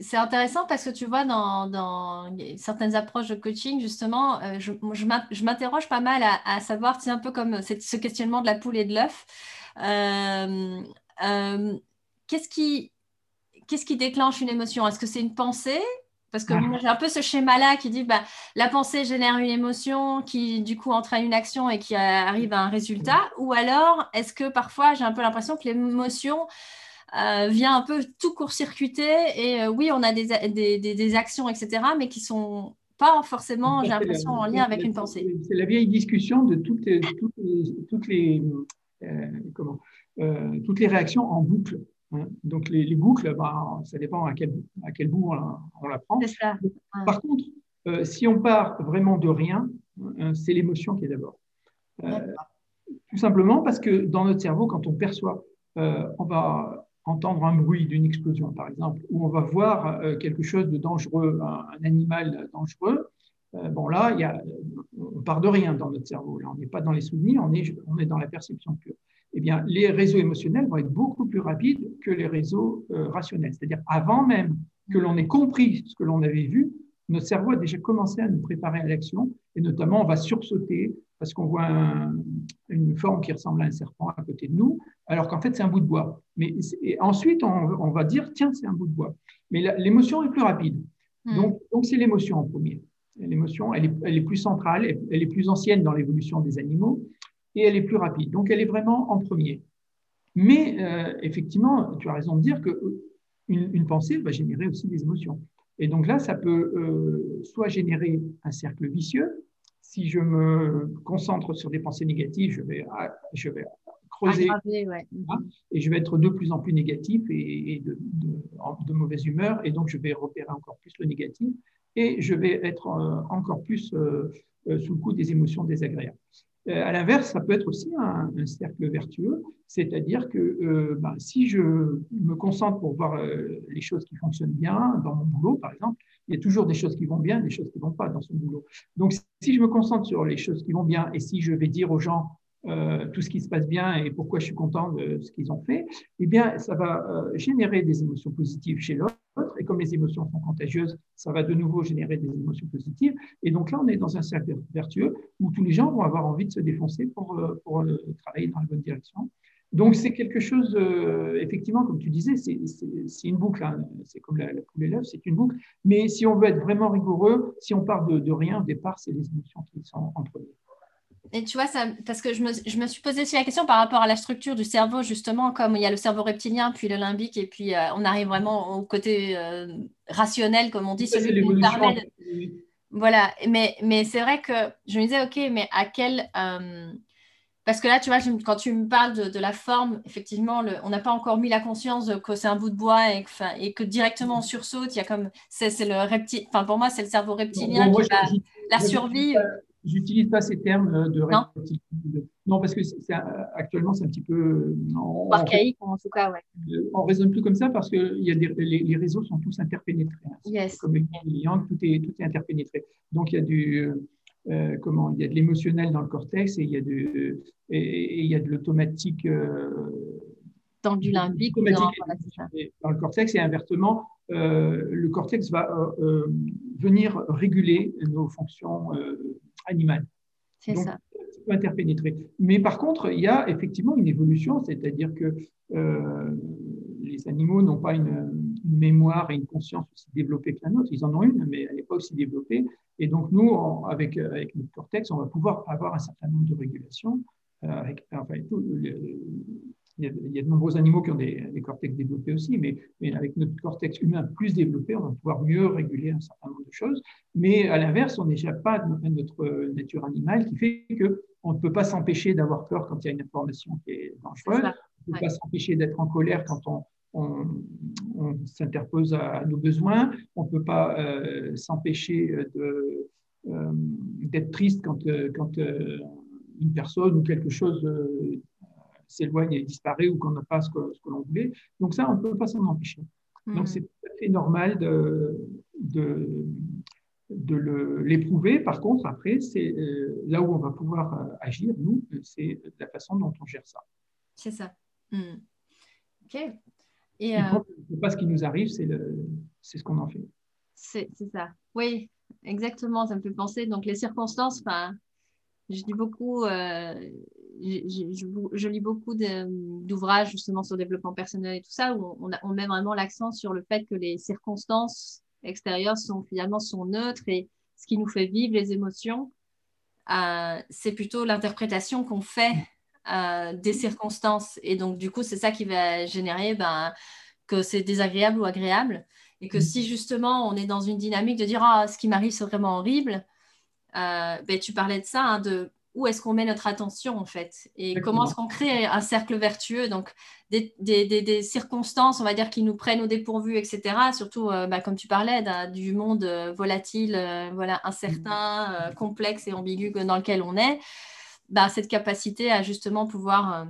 C'est intéressant parce que tu vois, dans, certaines approches de coaching, justement, je, je m'interroge pas mal à, savoir, c'est un peu comme ce questionnement de la poule et de l'œuf. Qu'est-ce qui, qu'est-ce qui déclenche une émotion? Est-ce que c'est une pensée? Parce que moi, j'ai un peu ce schéma-là qui dit bah, la pensée génère une émotion qui, du coup, entraîne une action et qui arrive à un résultat. Ou alors, est-ce que parfois, j'ai un peu l'impression que l'émotion euh, vient un peu tout court-circuiter et euh, oui, on a des, des, actions, etc., mais qui sont pas forcément, j'ai l'impression, en lien avec une pensée. C'est la vieille discussion de toutes les, toutes les, euh, comment, toutes les réactions en boucle. Hein. Donc les, boucles, bah, ça dépend à quel, à quel bout on, la prend. Par contre, euh, si on part vraiment de rien, hein, c'est l'émotion qui est d'abord. Euh, tout simplement parce que dans notre cerveau, quand on perçoit, euh, on va entendre un bruit d'une explosion, par exemple, ou on va voir quelque chose de dangereux, un, animal dangereux. bon, là, y a, on part de rien dans notre cerveau. Là, on n'est pas dans les souvenirs, on est, on est dans la perception pure eh bien, les réseaux émotionnels vont être beaucoup plus rapides que les réseaux euh, rationnels. C'est-à-dire, avant même que l'on ait compris ce que l'on avait vu, notre cerveau a déjà commencé à nous préparer à l'action, et notamment, on va sursauter parce qu'on voit une forme qui ressemble à un serpent à côté de nous, alors qu'en fait, c'est un bout de bois. Mais ensuite, on, va dire, tiens, c'est un bout de bois. Mais l'émotion est plus rapide. Hmm. Donc, donc c'est l'émotion en premier. L'émotion, elle est, elle est, plus centrale, elle est plus ancienne dans l'évolution des animaux et elle est plus rapide. Donc, elle est vraiment en premier. Mais euh, effectivement, tu as raison de dire qu'une euh, une pensée va générer aussi des émotions. Et donc là, ça peut euh, soit générer un cercle vicieux. Si je me concentre sur des pensées négatives, je vais, ah, je vais creuser et je vais être de plus en plus négatif et, de, de, mauvaise humeur. Et donc, je vais repérer encore plus le négatif et je vais être encore plus sous le coup des émotions désagréables. Euh, à l'inverse, ça peut être aussi un, cercle vertueux, c'est-à-dire que euh, ben, si je me concentre pour voir euh, les choses qui fonctionnent bien dans mon boulot, par exemple, il y a toujours des choses qui vont bien, des choses qui ne vont pas dans son boulot. Donc, si je me concentre sur les choses qui vont bien et si je vais dire aux gens tout ce qui se passe bien et pourquoi je suis content de ce qu'ils ont fait, eh bien, ça va générer des émotions positives chez l'autre. Comme les émotions sont contagieuses, ça va de nouveau générer des émotions positives. Et donc là, on est dans un cercle vertueux où tous les gens vont avoir envie de se défoncer pour, pour travailler dans la bonne direction. Donc c'est quelque chose, effectivement, comme tu disais, c'est une boucle, hein. c'est comme la, poule et l'œuf, c'est une boucle. Mais si on veut être vraiment rigoureux, si on part de, de rien, au départ, c'est les émotions qui sont en premier. Et tu vois, ça, parce que je me, je me, suis posé aussi la question par rapport à la structure du cerveau, justement, comme il y a le cerveau reptilien, puis le limbique, et puis euh, on arrive vraiment au côté euh, rationnel, comme on dit, celui qui nous permet de... Voilà, mais, mais c'est vrai que je me disais, OK, mais à quel... Euh, parce que là, tu vois, quand tu me parles de, la forme, effectivement, le, on n'a pas encore mis la conscience que c'est un bout de bois et que, et que directement on sursaute. Il y a comme, c'est le enfin pour moi, c'est le cerveau reptilien qui va, la survie. J'utilise pas ces termes euh, de non. Non, parce que actuellement, c'est un petit peu. Archaïque, en tout cas, ouais. On raisonne plus comme ça parce que y a des, les, réseaux sont tous interpénétrés. Hein. Yes. Comme Yang, tout est, tout est interpénétré. Donc, il y a du. Euh, comment, il y a de l'émotionnel dans le cortex et il y a de, et, il y a de l'automatique. Euh, dans du limbique dans, dans, le cortex et inversement, euh, le cortex va venir réguler nos fonctions animal. C'est ça. Ça peut interpénétrer. Mais par contre, il y a effectivement une évolution, c'est-à-dire que euh, les animaux n'ont pas une, mémoire et une conscience aussi développée que la nôtre. Ils en ont une, mais elle n'est pas aussi développée. Et donc, nous, avec, avec notre cortex, on va pouvoir avoir un certain nombre de régulations. Euh, avec, enfin, tout, il y, a, de nombreux animaux qui ont des, cortex développés aussi, mais, avec notre cortex humain plus développé, on va pouvoir mieux réguler un certain nombre de choses. Mais à l'inverse, on n'échappe pas à notre nature animale qui fait qu'on ne peut pas s'empêcher d'avoir peur quand il y a une information qui est dangereuse. On ne peut pas s'empêcher d'être en colère quand on, s'interpose à, nos besoins. On ne peut pas euh, s'empêcher euh, d'être triste quand, euh, quand une personne ou quelque chose s'éloigne et disparaît ou qu'on n'a pas ce que, l'on voulait. Donc ça, on ne peut pas s'en empêcher. Donc hmm. c'est tout à fait normal de, de, de l'éprouver. Par contre, après, c'est euh, là où on va pouvoir euh, agir, nous, c'est la façon dont on gère ça. C'est ça. Hmm. OK. Et, euh, pas ce qui nous arrive, c'est ce qu'on en fait. C'est ça. Oui, exactement. Ça me fait penser. Donc, les circonstances, je dis beaucoup, je, lis beaucoup d'ouvrages justement sur le développement personnel et tout ça, où on, met vraiment l'accent sur le fait que les circonstances extérieures sont finalement sont neutres et ce qui nous fait vivre les émotions, euh, c'est plutôt l'interprétation qu'on fait euh, des circonstances. Et donc, du coup, c'est ça qui va générer ben, que c'est désagréable ou agréable. Et que si justement on est dans une dynamique de dire ah, ce qui m'arrive, c'est vraiment horrible, euh, ben, tu parlais de ça, hein, de où est-ce qu'on met notre attention en fait et comment est-ce qu'on crée un cercle vertueux donc des, circonstances on va dire qui nous prennent au dépourvu etc surtout euh, bah, comme tu parlais du monde euh, volatile euh, voilà incertain mm. complexe et ambigu dans lequel on est bah, cette capacité à justement pouvoir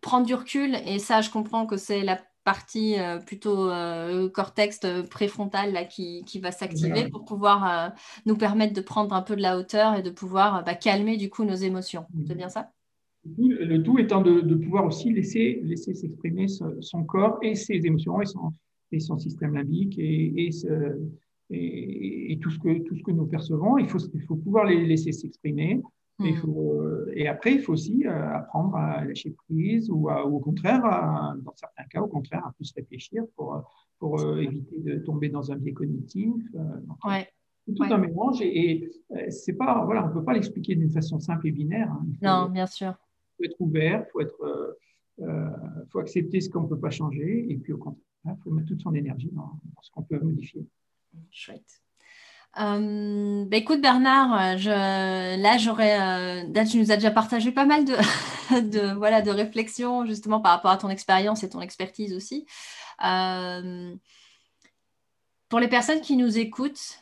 prendre du recul et ça je comprends que c'est la partie euh, plutôt euh, cortex euh, préfrontal là, qui, qui va s'activer pour pouvoir nous permettre de prendre un peu de la hauteur et de pouvoir bah, calmer du coup nos émotions. C'est bien ça? Le tout étant de, de pouvoir aussi laisser, laisser s'exprimer son corps et ses émotions et son, et son système limbique et, et, et, et, tout, ce que, tout ce que nous percevons. Il faut, il faut pouvoir les laisser s'exprimer hmm. faut, euh, et après, il faut aussi euh, apprendre à lâcher prise ou, au contraire, dans certains cas, au contraire, à plus réfléchir pour, pour euh, éviter de tomber dans un biais cognitif. ouais. tout un mélange et, c'est pas, voilà, on peut pas l'expliquer d'une façon simple et binaire. Hein. non, bien sûr. Il faut être ouvert, il faut, être, faut accepter ce qu'on peut pas changer et puis au contraire, il faut mettre toute son énergie dans ce qu'on peut modifier. Chouette. Euh, bah, écoute Bernard, euh, là j'aurais, euh, tu nous as déjà partagé pas mal de, voilà, de réflexions justement par rapport à ton expérience et ton expertise aussi. pour les personnes qui nous écoutent,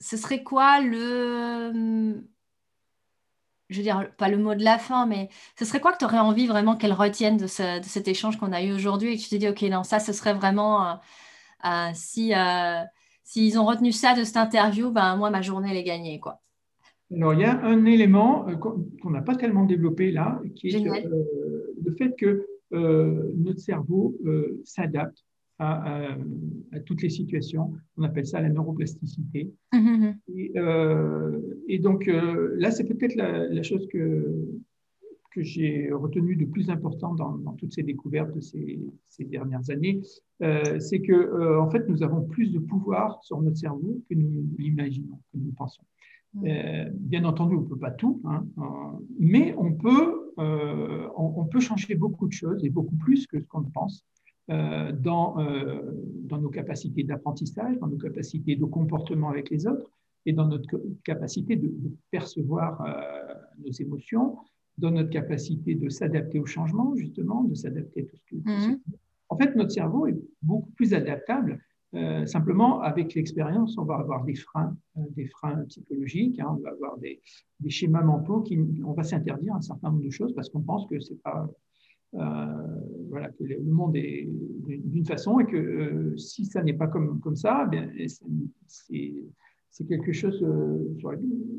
ce serait quoi le, je veux dire, pas le mot de la fin, mais ce serait quoi que tu aurais envie vraiment qu'elles retiennent de, ce, de, cet échange qu'on a eu aujourd'hui et que tu t'es dit, ok, non, ça, ce serait vraiment si euh, s'ils ont retenu ça de cette interview, ben moi ma journée elle est gagnée quoi. Alors il y a un élément euh, qu'on n'a pas tellement développé là, qui est le fait que notre cerveau s'adapte à, toutes les situations. On appelle ça la neuroplasticité. Mmh, et, donc là, c'est peut-être la, chose que, que j'ai retenu de plus important dans, toutes ces découvertes de ces, dernières années, euh, c'est que euh, en fait, nous avons plus de pouvoir sur notre cerveau que nous l'imaginons, que nous pensons. Euh, bien entendu, on ne peut pas tout, hein, mais on peut, on, peut changer beaucoup de choses et beaucoup plus que ce qu'on pense dans, dans nos capacités d'apprentissage, dans nos capacités de comportement avec les autres et dans notre capacité de, de percevoir nos émotions, dans notre capacité de s'adapter au changement, justement, de s'adapter à tout ce que. Mhm. En fait, notre cerveau est beaucoup plus adaptable. Euh, simplement, avec l'expérience, on va avoir des freins, euh, des freins psychologiques, hein, on va avoir des, des, schémas mentaux qui, on va s'interdire un certain nombre de choses parce qu'on pense que c'est pas, euh, voilà, que le monde est d'une façon et que si ça n'est pas comme, comme ça, eh c'est c'est quelque chose euh,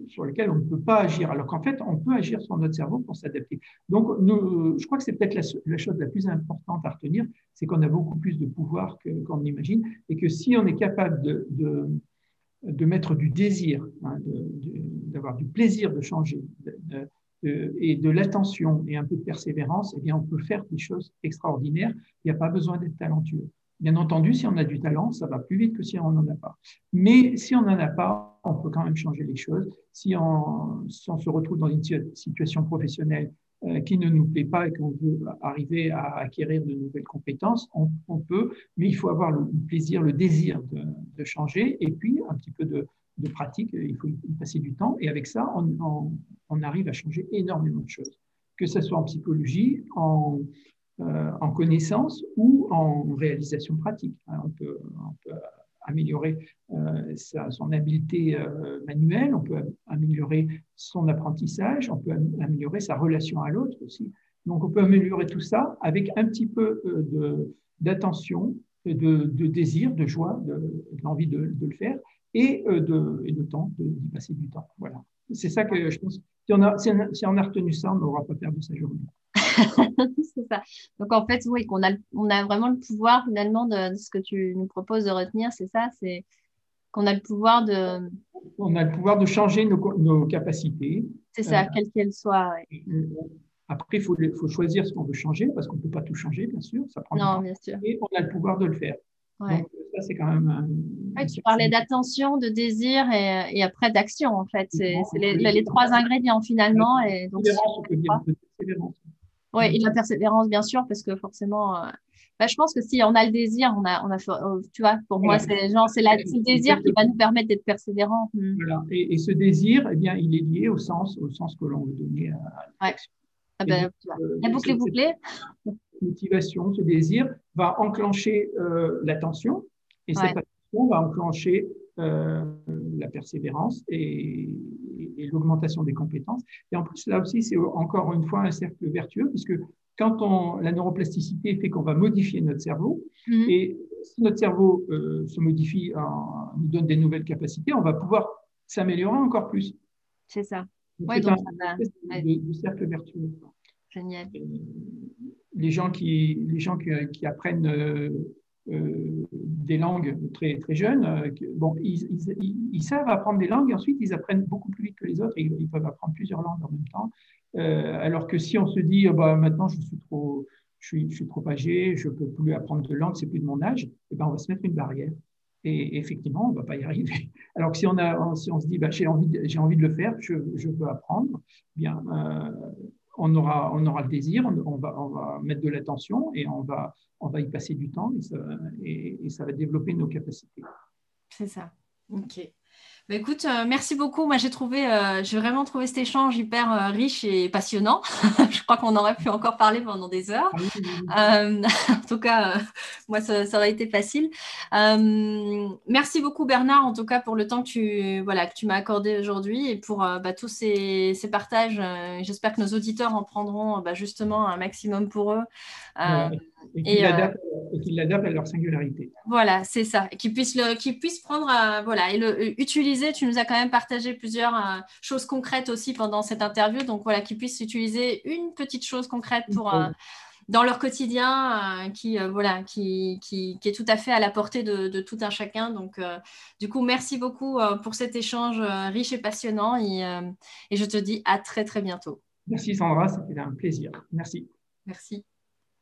sur, lequel on ne peut pas agir, alors qu'en fait, on peut agir sur notre cerveau pour s'adapter. Donc, je crois que c'est peut-être la, chose la plus importante à retenir, c'est qu'on a beaucoup plus de pouvoir qu'on imagine, et que si on est capable de, de, mettre du désir, hein, d'avoir du plaisir de changer, et de l'attention et un peu de persévérance, eh bien, on peut faire des choses extraordinaires. Il n'y a pas besoin d'être talentueux. Bien entendu, si on a du talent, ça va plus vite que si on n'en a pas. Mais si on n'en a pas, on peut quand même changer les choses. Si on, se retrouve dans une situation professionnelle euh, qui ne nous plaît pas et qu'on veut arriver à acquérir de nouvelles compétences, on, peut, mais il faut avoir le plaisir, le désir de, changer et puis un petit peu de, pratique. Il faut y passer du temps et avec ça, on, on arrive à changer énormément de choses, que ce soit en psychologie, en en connaissance ou en réalisation pratique. Hein, on, peut, améliorer euh, son habileté euh, manuelle, on peut améliorer son apprentissage, on peut améliorer sa relation à l'autre aussi. Donc on peut améliorer tout ça avec un petit peu d'attention, de, désir, de joie, de, l'envie de, le faire et de, de temps, d'y passer du temps. Voilà. C'est ça que je pense. Si on a retenu ça, on n'aura pas perdu sa journée. c'est ça. Donc en fait, oui, qu'on a, on a vraiment le pouvoir finalement de, ce que tu nous proposes de retenir, c'est ça, c'est qu'on a le pouvoir de... On a le pouvoir de changer nos, capacités. C'est ça, euh, quelles qu'elles soient. Après, il faut, faut, choisir ce qu'on veut changer, parce qu'on ne peut pas tout changer, bien sûr. Ça prend non, bien sûr. Et on a le pouvoir de le faire. Donc, ça, c'est quand même. tu parlais d'attention, de désir et, et après d'action, en fait. C'est les, les, trois ingrédients finalement. Et donc, oui, et la persévérance, bien sûr, parce que forcément, euh, bah, je pense que si on a le désir, on a, on a euh, tu vois, pour moi, c'est genre, c'est le désir qui va nous permettre d'être persévérant. Hmm. Voilà. Et, ce désir, eh bien, il est lié au sens, au sens que l'on veut donner à, l'action. Ah ben, la boucle est bouclée. motivation, ce désir va enclencher euh, l'attention, et cette attention va enclencher euh, la persévérance et, l'augmentation des compétences. Et en plus, là aussi, c'est encore une fois un cercle vertueux, puisque quand on, la neuroplasticité fait qu'on va modifier notre cerveau, mhm. et si notre cerveau euh, se modifie, nous donne des nouvelles capacités, on va pouvoir s'améliorer encore plus. C'est ça. Ouais, donc ça cercle vertueux. Génial. Les gens qui, les gens qui, apprennent euh, euh, des langues très, très jeunes. Euh, bon, ils, savent apprendre des langues et ensuite ils apprennent beaucoup plus vite que les autres et ils, peuvent apprendre plusieurs langues en même temps. Euh, alors que si on se dit, oh, bah, maintenant je suis trop, je suis, trop âgé, je ne peux plus apprendre de langue, c'est plus de mon âge, et eh ben, on va se mettre une barrière. Et effectivement, on ne va pas y arriver. Alors que si on, se dit, bah, j'ai envie, j'ai envie de le faire, je, je veux apprendre, eh bien, on aura, on aura le désir, on, va, on va mettre de l'attention et on va, on va y passer du temps et ça, et ça va développer nos capacités. C'est ça. OK. Bah, écoute, euh, merci beaucoup. Moi, j'ai trouvé, euh, j'ai vraiment trouvé cet échange hyper euh, riche et passionnant. je crois qu'on aurait pu encore parler pendant des heures. Ah en tout cas, moi, ça, aurait été facile. merci beaucoup, Bernard, en tout cas, pour le temps que tu, voilà, que tu m'as accordé aujourd'hui et pour bah, tous ces, ces partages. J'espère que nos auditeurs en prendront bah, justement un maximum pour eux. Euh, et qu'ils euh, l'adaptent à leur singularité. Voilà, c'est ça. Qu'ils puissent, puissent prendre, euh, voilà, et le. Tu nous as quand même partagé plusieurs choses concrètes aussi pendant cette interview. Donc voilà, qu'ils puissent utiliser une petite chose concrète pour. Dans leur quotidien, qui, voilà, qui, qui, qui, est tout à fait à la portée de, tout un chacun. Donc, du coup, merci beaucoup pour cet échange riche et passionnant. Et, et je te dis à très, très bientôt. Merci Sandra, c'était un plaisir. Merci. Merci.